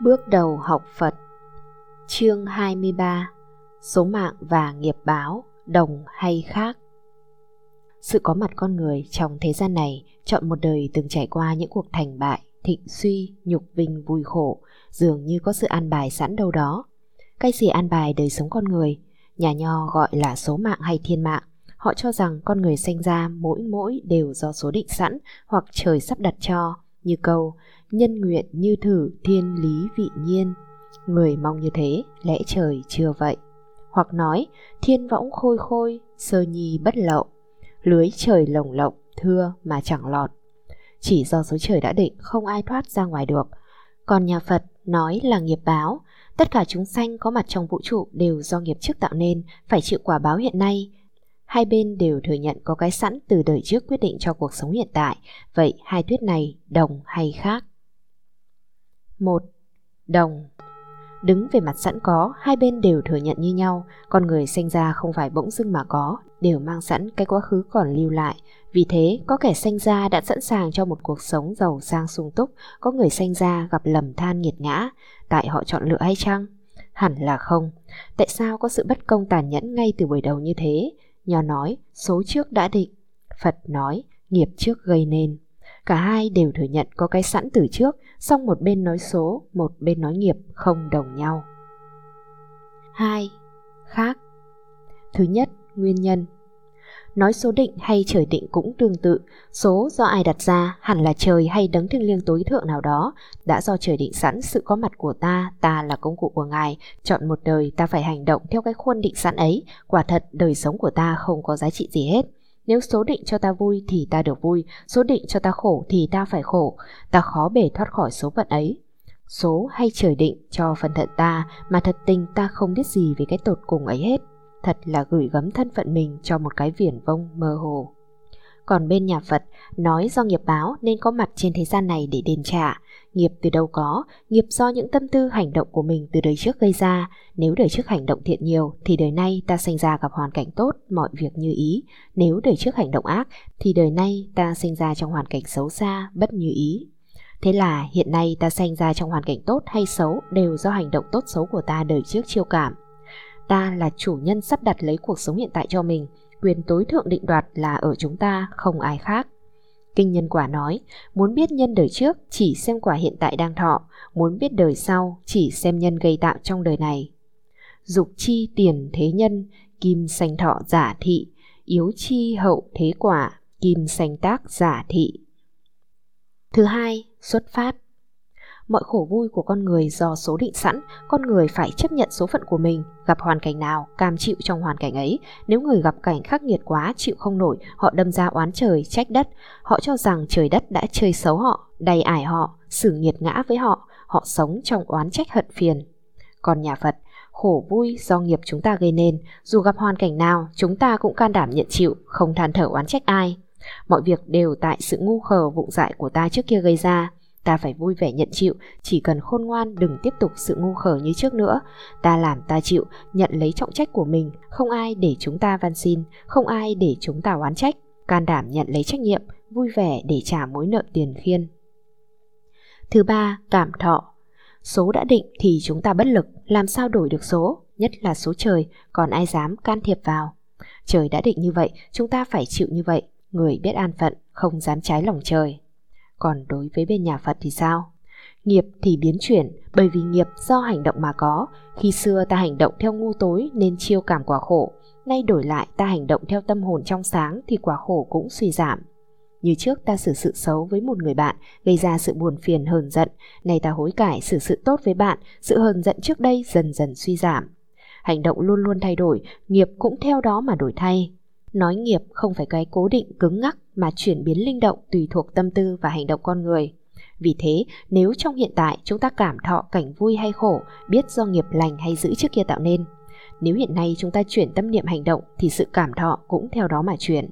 Bước đầu học Phật Chương 23 Số mạng và nghiệp báo, đồng hay khác Sự có mặt con người trong thế gian này chọn một đời từng trải qua những cuộc thành bại, thịnh suy, nhục vinh, vui khổ dường như có sự an bài sẵn đâu đó. Cái gì an bài đời sống con người, nhà nho gọi là số mạng hay thiên mạng. Họ cho rằng con người sinh ra mỗi mỗi đều do số định sẵn hoặc trời sắp đặt cho, như câu nhân nguyện như thử thiên lý vị nhiên. Người mong như thế, lẽ trời chưa vậy. Hoặc nói, thiên võng khôi khôi, sơ nhi bất lậu. Lưới trời lồng lộng, thưa mà chẳng lọt. Chỉ do số trời đã định, không ai thoát ra ngoài được. Còn nhà phật nói là nghiệp báo. Tất cả chúng sanh có mặt trong vũ trụ đều do nghiệp trước tạo nên, phải chịu quả báo hiện nay. Hai bên đều thừa nhận có cái sẵn từ đời trước quyết định cho cuộc sống hiện tại. Vậy hai thuyết này đồng hay khác? 1. Đồng Đứng về mặt sẵn có, hai bên đều thừa nhận như nhau, con người sinh ra không phải bỗng dưng mà có, đều mang sẵn cái quá khứ còn lưu lại. Vì thế, có kẻ sinh ra đã sẵn sàng cho một cuộc sống giàu sang sung túc, có người sinh ra gặp lầm than nghiệt ngã, tại họ chọn lựa hay chăng? Hẳn là không. Tại sao có sự bất công tàn nhẫn ngay từ buổi đầu như thế? Nho nói, số trước đã định. Phật nói, nghiệp trước gây nên. Cả hai đều thừa nhận có cái sẵn từ trước, song một bên nói số, một bên nói nghiệp không đồng nhau. 2. Khác Thứ nhất, nguyên nhân Nói số định hay trời định cũng tương tự, số do ai đặt ra hẳn là trời hay đấng thiêng liêng tối thượng nào đó, đã do trời định sẵn sự có mặt của ta, ta là công cụ của Ngài, chọn một đời ta phải hành động theo cái khuôn định sẵn ấy, quả thật đời sống của ta không có giá trị gì hết. Nếu số định cho ta vui thì ta được vui, số định cho ta khổ thì ta phải khổ, ta khó bể thoát khỏi số phận ấy. Số hay trời định cho phần thận ta mà thật tình ta không biết gì về cái tột cùng ấy hết. Thật là gửi gắm thân phận mình cho một cái viển vông mơ hồ. Còn bên nhà Phật nói do nghiệp báo nên có mặt trên thế gian này để đền trả, Nghiệp từ đâu có, nghiệp do những tâm tư hành động của mình từ đời trước gây ra. Nếu đời trước hành động thiện nhiều thì đời nay ta sinh ra gặp hoàn cảnh tốt, mọi việc như ý. Nếu đời trước hành động ác thì đời nay ta sinh ra trong hoàn cảnh xấu xa, bất như ý. Thế là hiện nay ta sinh ra trong hoàn cảnh tốt hay xấu đều do hành động tốt xấu của ta đời trước chiêu cảm. Ta là chủ nhân sắp đặt lấy cuộc sống hiện tại cho mình, quyền tối thượng định đoạt là ở chúng ta, không ai khác. Kinh nhân quả nói, muốn biết nhân đời trước chỉ xem quả hiện tại đang thọ, muốn biết đời sau chỉ xem nhân gây tạo trong đời này. Dục chi tiền thế nhân, kim sanh thọ giả thị, yếu chi hậu thế quả, kim sanh tác giả thị. Thứ hai, xuất phát mọi khổ vui của con người do số định sẵn, con người phải chấp nhận số phận của mình, gặp hoàn cảnh nào, cam chịu trong hoàn cảnh ấy. Nếu người gặp cảnh khắc nghiệt quá, chịu không nổi, họ đâm ra oán trời, trách đất. Họ cho rằng trời đất đã chơi xấu họ, đầy ải họ, xử nghiệt ngã với họ, họ sống trong oán trách hận phiền. Còn nhà Phật, khổ vui do nghiệp chúng ta gây nên, dù gặp hoàn cảnh nào, chúng ta cũng can đảm nhận chịu, không than thở oán trách ai. Mọi việc đều tại sự ngu khờ vụng dại của ta trước kia gây ra, Ta phải vui vẻ nhận chịu, chỉ cần khôn ngoan đừng tiếp tục sự ngu khờ như trước nữa. Ta làm ta chịu, nhận lấy trọng trách của mình, không ai để chúng ta van xin, không ai để chúng ta oán trách. Can đảm nhận lấy trách nhiệm, vui vẻ để trả mối nợ tiền khiên. Thứ ba, cảm thọ. Số đã định thì chúng ta bất lực, làm sao đổi được số, nhất là số trời, còn ai dám can thiệp vào. Trời đã định như vậy, chúng ta phải chịu như vậy, người biết an phận, không dám trái lòng trời. Còn đối với bên nhà Phật thì sao? Nghiệp thì biến chuyển bởi vì nghiệp do hành động mà có. Khi xưa ta hành động theo ngu tối nên chiêu cảm quả khổ. Nay đổi lại ta hành động theo tâm hồn trong sáng thì quả khổ cũng suy giảm. Như trước ta xử sự xấu với một người bạn gây ra sự buồn phiền hờn giận. Nay ta hối cải xử sự tốt với bạn, sự hờn giận trước đây dần dần suy giảm. Hành động luôn luôn thay đổi, nghiệp cũng theo đó mà đổi thay. Nói nghiệp không phải cái cố định cứng ngắc mà chuyển biến linh động tùy thuộc tâm tư và hành động con người. Vì thế, nếu trong hiện tại chúng ta cảm thọ cảnh vui hay khổ, biết do nghiệp lành hay giữ trước kia tạo nên, nếu hiện nay chúng ta chuyển tâm niệm hành động thì sự cảm thọ cũng theo đó mà chuyển.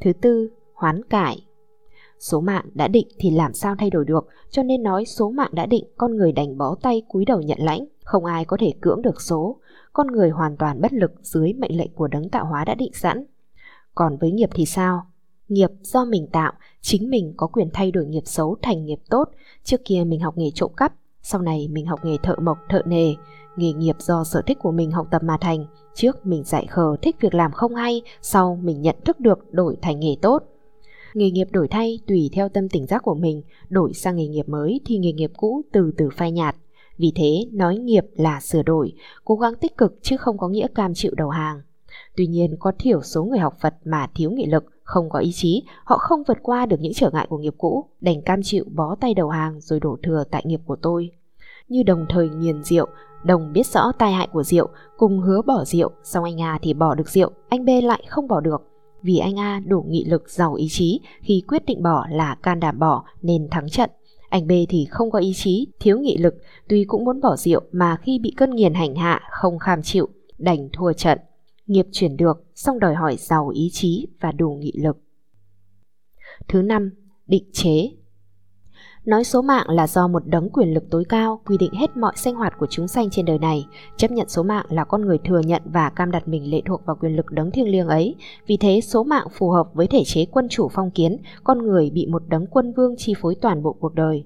Thứ tư, hoán cải. Số mạng đã định thì làm sao thay đổi được, cho nên nói số mạng đã định con người đành bó tay cúi đầu nhận lãnh, không ai có thể cưỡng được số, con người hoàn toàn bất lực dưới mệnh lệnh của đấng tạo hóa đã định sẵn. Còn với nghiệp thì sao? Nghiệp do mình tạo, chính mình có quyền thay đổi nghiệp xấu thành nghiệp tốt. Trước kia mình học nghề trộm cắp, Sau này mình học nghề thợ mộc thợ nề, nghề nghiệp do sở thích của mình học tập mà thành. Trước mình dạy khờ thích việc làm không hay, sau mình nhận thức được đổi thành nghề tốt. Nghề nghiệp đổi thay tùy theo tâm tỉnh giác của mình, đổi sang nghề nghiệp mới thì nghề nghiệp cũ từ từ phai nhạt. Vì thế, nói nghiệp là sửa đổi, cố gắng tích cực chứ không có nghĩa cam chịu đầu hàng. Tuy nhiên, có thiểu số người học Phật mà thiếu nghị lực, không có ý chí, họ không vượt qua được những trở ngại của nghiệp cũ, đành cam chịu bó tay đầu hàng rồi đổ thừa tại nghiệp của tôi. Như đồng thời nghiền rượu, đồng biết rõ tai hại của rượu, cùng hứa bỏ rượu, xong anh A thì bỏ được rượu, anh B lại không bỏ được. Vì anh A đủ nghị lực giàu ý chí, khi quyết định bỏ là can đảm bỏ nên thắng trận. Anh B thì không có ý chí, thiếu nghị lực, tuy cũng muốn bỏ rượu mà khi bị cơn nghiền hành hạ không kham chịu, đành thua trận. Nghiệp chuyển được, song đòi hỏi giàu ý chí và đủ nghị lực. Thứ năm, định chế. Nói số mạng là do một đấng quyền lực tối cao quy định hết mọi sinh hoạt của chúng sanh trên đời này. Chấp nhận số mạng là con người thừa nhận và cam đặt mình lệ thuộc vào quyền lực đấng thiêng liêng ấy. Vì thế số mạng phù hợp với thể chế quân chủ phong kiến, con người bị một đấng quân vương chi phối toàn bộ cuộc đời.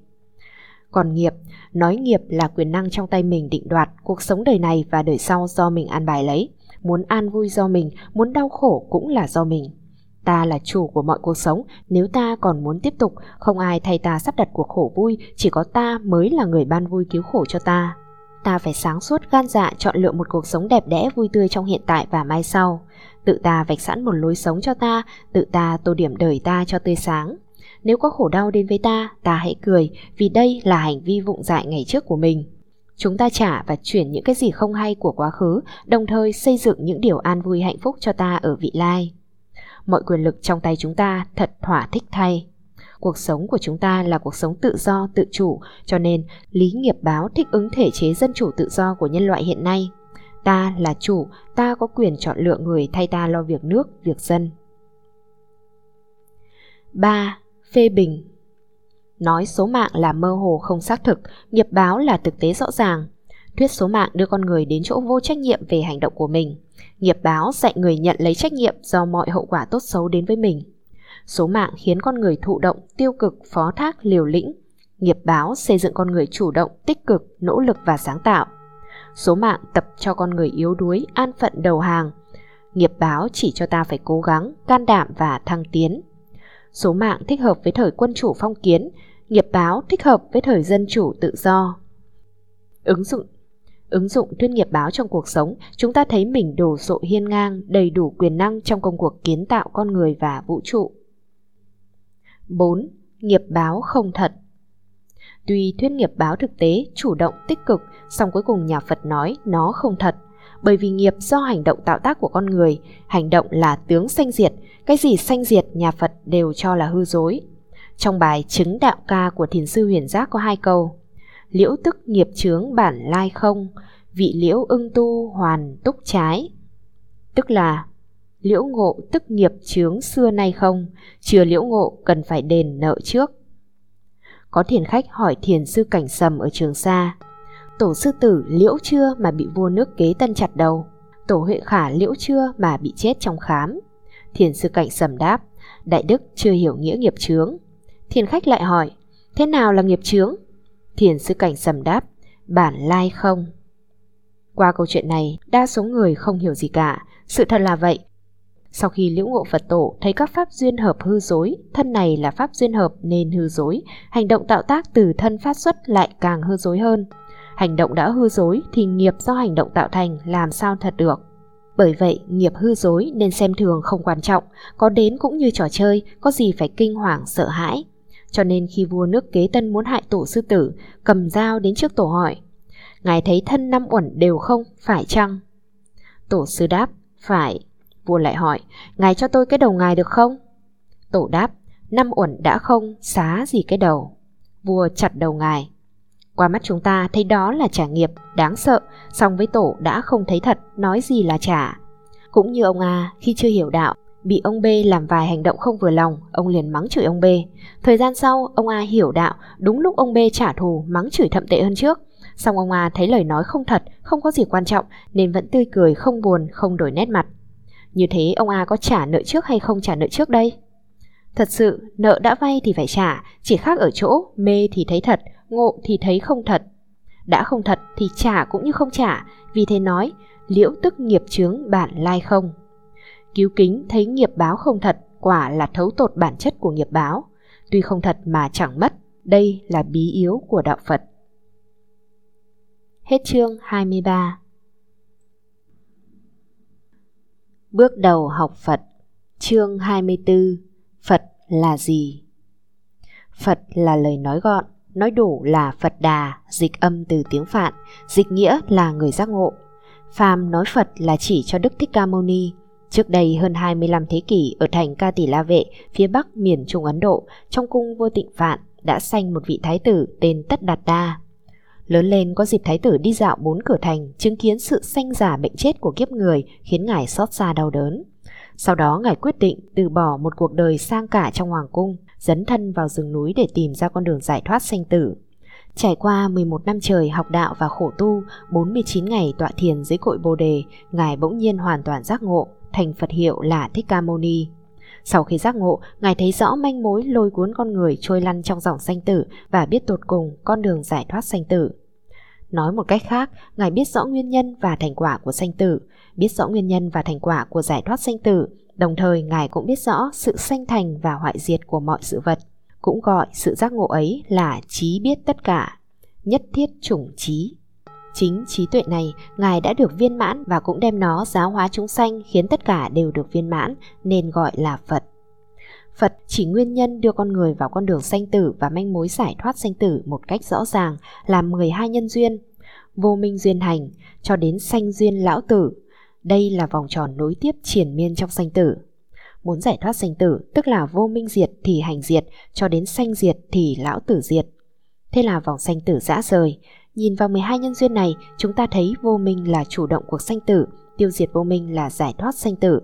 Còn nghiệp, nói nghiệp là quyền năng trong tay mình định đoạt cuộc sống đời này và đời sau do mình an bài lấy. Muốn an vui do mình, muốn đau khổ cũng là do mình. Ta là chủ của mọi cuộc sống, nếu ta còn muốn tiếp tục, không ai thay ta sắp đặt cuộc khổ vui, chỉ có ta mới là người ban vui cứu khổ cho ta. Ta phải sáng suốt gan dạ chọn lựa một cuộc sống đẹp đẽ vui tươi trong hiện tại và mai sau. Tự ta vạch sẵn một lối sống cho ta, tự ta tô điểm đời ta cho tươi sáng. Nếu có khổ đau đến với ta, ta hãy cười, vì đây là hành vi vụng dại ngày trước của mình. Chúng ta trả và chuyển những cái gì không hay của quá khứ, đồng thời xây dựng những điều an vui hạnh phúc cho ta ở vị lai. Mọi quyền lực trong tay chúng ta thật thỏa thích thay. Cuộc sống của chúng ta là cuộc sống tự do, tự chủ, cho nên lý nghiệp báo thích ứng thể chế dân chủ tự do của nhân loại hiện nay. Ta là chủ, ta có quyền chọn lựa người thay ta lo việc nước, việc dân. 3. Phê bình Nói số mạng là mơ hồ không xác thực, nghiệp báo là thực tế rõ ràng. Thuyết số mạng đưa con người đến chỗ vô trách nhiệm về hành động của mình. Nghiệp báo dạy người nhận lấy trách nhiệm do mọi hậu quả tốt xấu đến với mình. Số mạng khiến con người thụ động, tiêu cực, phó thác, liều lĩnh. Nghiệp báo xây dựng con người chủ động, tích cực, nỗ lực và sáng tạo. Số mạng tập cho con người yếu đuối, an phận đầu hàng. Nghiệp báo chỉ cho ta phải cố gắng, can đảm và thăng tiến. Số mạng thích hợp với thời quân chủ phong kiến, nghiệp báo thích hợp với thời dân chủ tự do. Ứng dụng Ứng dụng thuyết nghiệp báo trong cuộc sống, chúng ta thấy mình đồ sộ hiên ngang, đầy đủ quyền năng trong công cuộc kiến tạo con người và vũ trụ. 4. Nghiệp báo không thật Tuy thuyết nghiệp báo thực tế, chủ động, tích cực, song cuối cùng nhà Phật nói nó không thật. Bởi vì nghiệp do hành động tạo tác của con người, hành động là tướng sanh diệt, cái gì sanh diệt nhà Phật đều cho là hư dối. Trong bài Chứng Đạo Ca của Thiền sư Huyền Giác có hai câu Liễu tức nghiệp chướng bản lai không, vị liễu ưng tu hoàn túc trái. Tức là liễu ngộ tức nghiệp chướng xưa nay không, chưa liễu ngộ cần phải đền nợ trước. Có thiền khách hỏi thiền sư cảnh sầm ở trường xa, tổ sư tử liễu chưa mà bị vua nước kế tân chặt đầu, tổ huệ khả liễu chưa mà bị chết trong khám. Thiền sư cảnh sầm đáp, đại đức chưa hiểu nghĩa nghiệp chướng. Thiền khách lại hỏi, thế nào là nghiệp chướng? Thiền sư cảnh sầm đáp, bản lai không. Qua câu chuyện này, đa số người không hiểu gì cả, sự thật là vậy. Sau khi liễu ngộ Phật tổ thấy các pháp duyên hợp hư dối, thân này là pháp duyên hợp nên hư dối, hành động tạo tác từ thân phát xuất lại càng hư dối hơn. Hành động đã hư dối thì nghiệp do hành động tạo thành làm sao thật được. Bởi vậy, nghiệp hư dối nên xem thường không quan trọng, có đến cũng như trò chơi, có gì phải kinh hoàng sợ hãi. Cho nên khi vua nước kế tân muốn hại tổ sư tử, cầm dao đến trước tổ hỏi, Ngài thấy thân năm uẩn đều không, phải chăng? Tổ sư đáp, phải. Vua lại hỏi, Ngài cho tôi cái đầu ngài được không? Tổ đáp, năm uẩn đã không, xá gì cái đầu. Vua chặt đầu ngài. Qua mắt chúng ta thấy đó là trả nghiệp, đáng sợ, song với tổ đã không thấy thật, nói gì là trả. Cũng như ông A, khi chưa hiểu đạo, bị ông B làm vài hành động không vừa lòng, ông liền mắng chửi ông B. Thời gian sau, ông A hiểu đạo, đúng lúc ông B trả thù, mắng chửi thậm tệ hơn trước. Xong ông A thấy lời nói không thật, không có gì quan trọng, nên vẫn tươi cười, không buồn, không đổi nét mặt. Như thế ông A có trả nợ trước hay không trả nợ trước đây? Thật sự, nợ đã vay thì phải trả, chỉ khác ở chỗ, mê thì thấy thật, ngộ thì thấy không thật. đã không thật thì trả cũng như không trả, vì thế nói, liễu tức nghiệp chướng bản lai không. Cứu kính thấy nghiệp báo không thật, quả là thấu tột bản chất của nghiệp báo, tuy không thật mà chẳng mất, đây là bí yếu của đạo Phật. Hết chương 23 Bước đầu học Phật Chương 24 Phật là gì? Phật là lời nói gọn, nói đủ là Phật Đà, dịch âm từ tiếng Phạn, dịch nghĩa là người giác ngộ. Phàm nói Phật là chỉ cho Đức Thích Ca Mâu Ni. Trước đây hơn 25 thế kỷ ở thành Ca Tỷ La Vệ, phía bắc miền Trung Ấn Độ, trong cung vua Tịnh Phạn đã sanh một vị thái tử tên Tất Đạt Đa. Lớn lên có dịp thái tử đi dạo bốn cửa thành, chứng kiến sự sanh giả bệnh chết của kiếp người khiến ngài xót xa đau đớn. Sau đó ngài quyết định từ bỏ một cuộc đời sang cả trong hoàng cung, dấn thân vào rừng núi để tìm ra con đường giải thoát sanh tử. Trải qua 11 năm trời học đạo và khổ tu, 49 ngày tọa thiền dưới cội Bồ đề, Ngài bỗng nhiên hoàn toàn giác ngộ, thành Phật hiệu là Thích Ca Mâu Ni. Sau khi giác ngộ, Ngài thấy rõ manh mối lôi cuốn con người trôi lăn trong dòng sanh tử và biết tột cùng con đường giải thoát sanh tử. Nói một cách khác, Ngài biết rõ nguyên nhân và thành quả của sanh tử, biết rõ nguyên nhân và thành quả của giải thoát sanh tử, đồng thời Ngài cũng biết rõ sự sanh thành và hoại diệt của mọi sự vật, cũng gọi sự giác ngộ ấy là trí biết tất cả, nhất thiết chủng trí. Chính trí tuệ này, Ngài đã được viên mãn và cũng đem nó giáo hóa chúng sanh khiến tất cả đều được viên mãn, nên gọi là Phật. Phật chỉ nguyên nhân đưa con người vào con đường sanh tử và manh mối giải thoát sanh tử một cách rõ ràng là 12 nhân duyên, vô minh duyên hành cho đến sanh duyên lão tử. Đây là vòng tròn nối tiếp triển miên trong sanh tử. Muốn giải thoát sanh tử tức là vô minh diệt thì hành diệt, cho đến sanh diệt thì lão tử diệt. Thế là vòng sanh tử dã rời. Nhìn vào 12 nhân duyên này, chúng ta thấy vô minh là chủ động cuộc sanh tử, tiêu diệt vô minh là giải thoát sanh tử.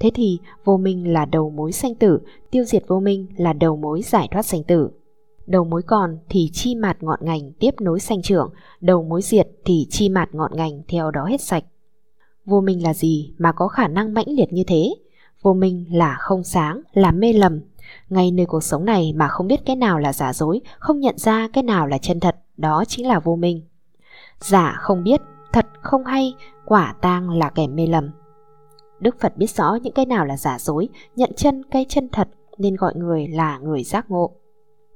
Thế thì vô minh là đầu mối sanh tử, tiêu diệt vô minh là đầu mối giải thoát sanh tử. Đầu mối còn thì chi mạt ngọn ngành tiếp nối sanh trưởng, đầu mối diệt thì chi mạt ngọn ngành theo đó hết sạch. Vô minh là gì mà có khả năng mãnh liệt như thế? Vô minh là không sáng, là mê lầm. Ngay nơi cuộc sống này mà không biết cái nào là giả dối, không nhận ra cái nào là chân thật, đó chính là vô minh. Giả không biết, thật không hay, quả tang là kẻ mê lầm. Đức Phật biết rõ những cái nào là giả dối, nhận chân cái chân thật nên gọi người là người giác ngộ.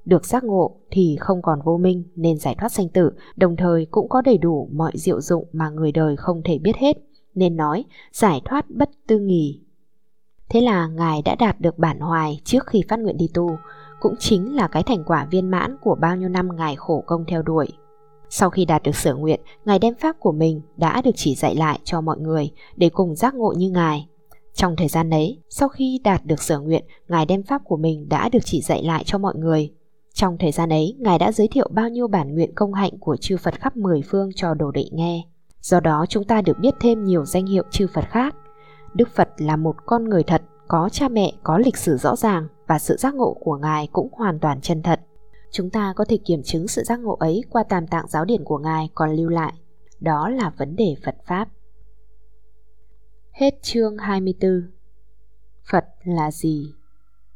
Được giác ngộ thì không còn vô minh nên giải thoát sanh tử, đồng thời cũng có đầy đủ mọi diệu dụng mà người đời không thể biết hết, nên nói giải thoát bất tư nghì. Thế là Ngài đã đạt được bản hoài trước khi phát nguyện đi tu, cũng chính là cái thành quả viên mãn của bao nhiêu năm Ngài khổ công theo đuổi. Sau khi đạt được sở nguyện, Ngài đem pháp của mình đã được chỉ dạy lại cho mọi người để cùng giác ngộ như Ngài. Trong thời gian ấy, sau khi đạt được sở nguyện, Ngài đem pháp của mình đã được chỉ dạy lại cho mọi người. Trong thời gian ấy, Ngài đã giới thiệu bao nhiêu bản nguyện công hạnh của chư Phật khắp mười phương cho đồ đệ nghe. Do đó chúng ta được biết thêm nhiều danh hiệu chư Phật khác. Đức Phật là một con người thật, có cha mẹ, có lịch sử rõ ràng và sự giác ngộ của Ngài cũng hoàn toàn chân thật. Chúng ta có thể kiểm chứng sự giác ngộ ấy qua tam tạng giáo điển của Ngài còn lưu lại. Đó là vấn đề Phật Pháp. Hết chương 24 Phật là gì?